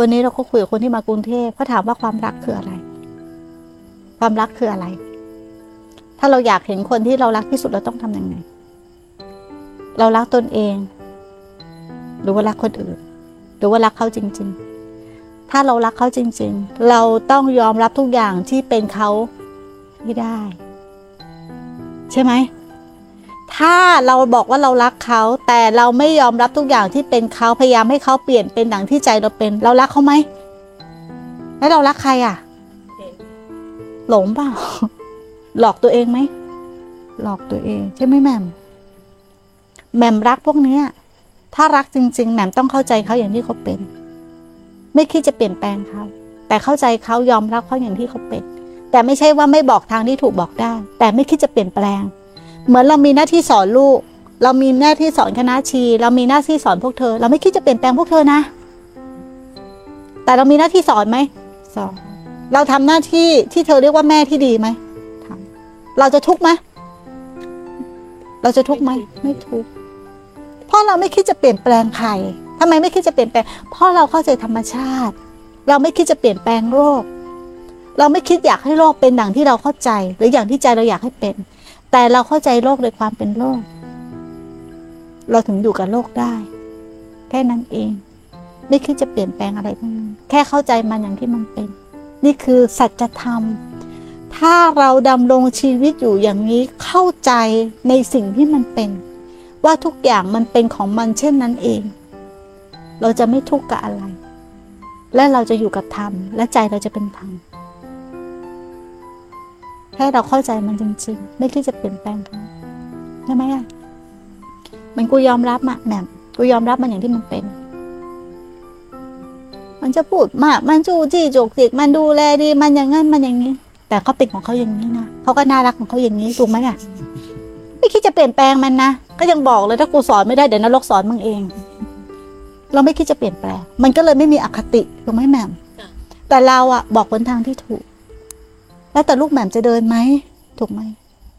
วันนี้เราก็คุยกับคนที่มากรุงเทพเขาถามว่าความรักคืออะไร ความรักคืออะไร ถ้าเราอยากเห็นคนที่เรารักที่สุดเราต้องทำยังไง เรารักตนเอง หรือว่ารักคนอื่น หรือว่ารักเขาจริง ๆ ถ้าเรารักเขาจริง ๆ เราต้องยอมรับทุกอย่างที่เป็นเขาให้ได้ ใช่ไหม ถ้าเราบอกว่าเรารักเขา แต่เราไม่ยอมรับทุกอย่างที่เป็นเขาพยายามให้เขาเปลี่ยนเป็นดังที่ใจเราเป็น เรารักเขาไหมแล้วเรารักใครอะ หลงเปล่า หลอกตัวเองไหม หลอกตัวเอง ใช่ไหมแหม่มแหม่มรักพวกเนี้ย ถ้ารักจริง ๆแหม่มต้องเข้าใจเขาอย่างที่เขาเป็น ไม่คิดจะเปลี่ยนแปลงเขาแต่เข้าใจเขายอมรับเขาอย่างที่เขาเป็น แต่ไม่ใช่ว่าไม่บอกทางที่ถูกบอกได้ แต่ไม่คิดจะเปลี่ยนแปลง เหมือนเรามีหน้าที่สอนลูก เรามีหน้าที่สอนคณะชี เรามีหน้าที่สอนพวกเธอ เราไม่คิดจะเปลี่ยนแปลงพวกเธอนะ แต่เรามีหน้าที่สอนไหมสอนเราทำหน้าที่ที่เธอเรียกว่าแม่ที่ดีไหมทำเราจะทุกข์ไหมเราจะทุกข์ไหมไม่ทุกข์เพราะเราไม่คิดจะเปลี่ยนแปลงใครทำไมไม่คิดจะเปลี่ยนแปลง เพราะเราเข้าใจธรรมชาติ เราไม่คิดจะเปลี่ยนแปลงโลกเราไม่คิดอยากให้โลกเป็นอย่างที่เราเข้าใจ หรืออย่างที่ใจเราอยากให้เป็น แต่เราเข้าใจโลกโดยความเป็นโลก เราถึงอยู่กับโลกได้ แค่นั้นเอง ไม่คิดจะเปลี่ยนแปลงอะไรทั้งนั้นแค่เข้าใจมันอย่างที่มันเป็น นี่คือสัจธรรม ถ้าเราดำรงชีวิตอยู่อย่างนี้เข้าใจในสิ่งที่มันเป็น ว่าทุกอย่างมันเป็นของมันเช่นนั้นเอง เราจะไม่ทุกข์กับอะไร และเราจะอยู่กับธรรม และใจเราจะเป็นธรรม แค่เราเข้าใจมันจริงๆ ไม่คิดจะเปลี่ยนแปลงเขาใช่ไหมอะมันกูยอมรับอะแหม่มกูยอมรับมันอย่างที่มันเป็น มันจะพูดมาก มันจู้จี้จกจิกมันดูแลดี มันอย่างนั้นมันอย่างนี้ แต่เขาเป็นของเขาอย่างนี้นะเขาก็น่ารักของเขาอย่างนี้ถูกไหมอะไม่คิดจะเปลี่ยนแปลงมันนะก็ยังบอกเลยถ้ากูสอนไม่ได้เดี๋ยวนรกสอนมึงเอง เราไม่คิดจะเปลี่ยนแปลง มันก็เลยไม่มีอคติถูกไหมแหม่มค่ะแต่เราอะบอกบนทางที่ถูก แล้วแต่ลูกแหม่มจะเดินไหมถูกไหม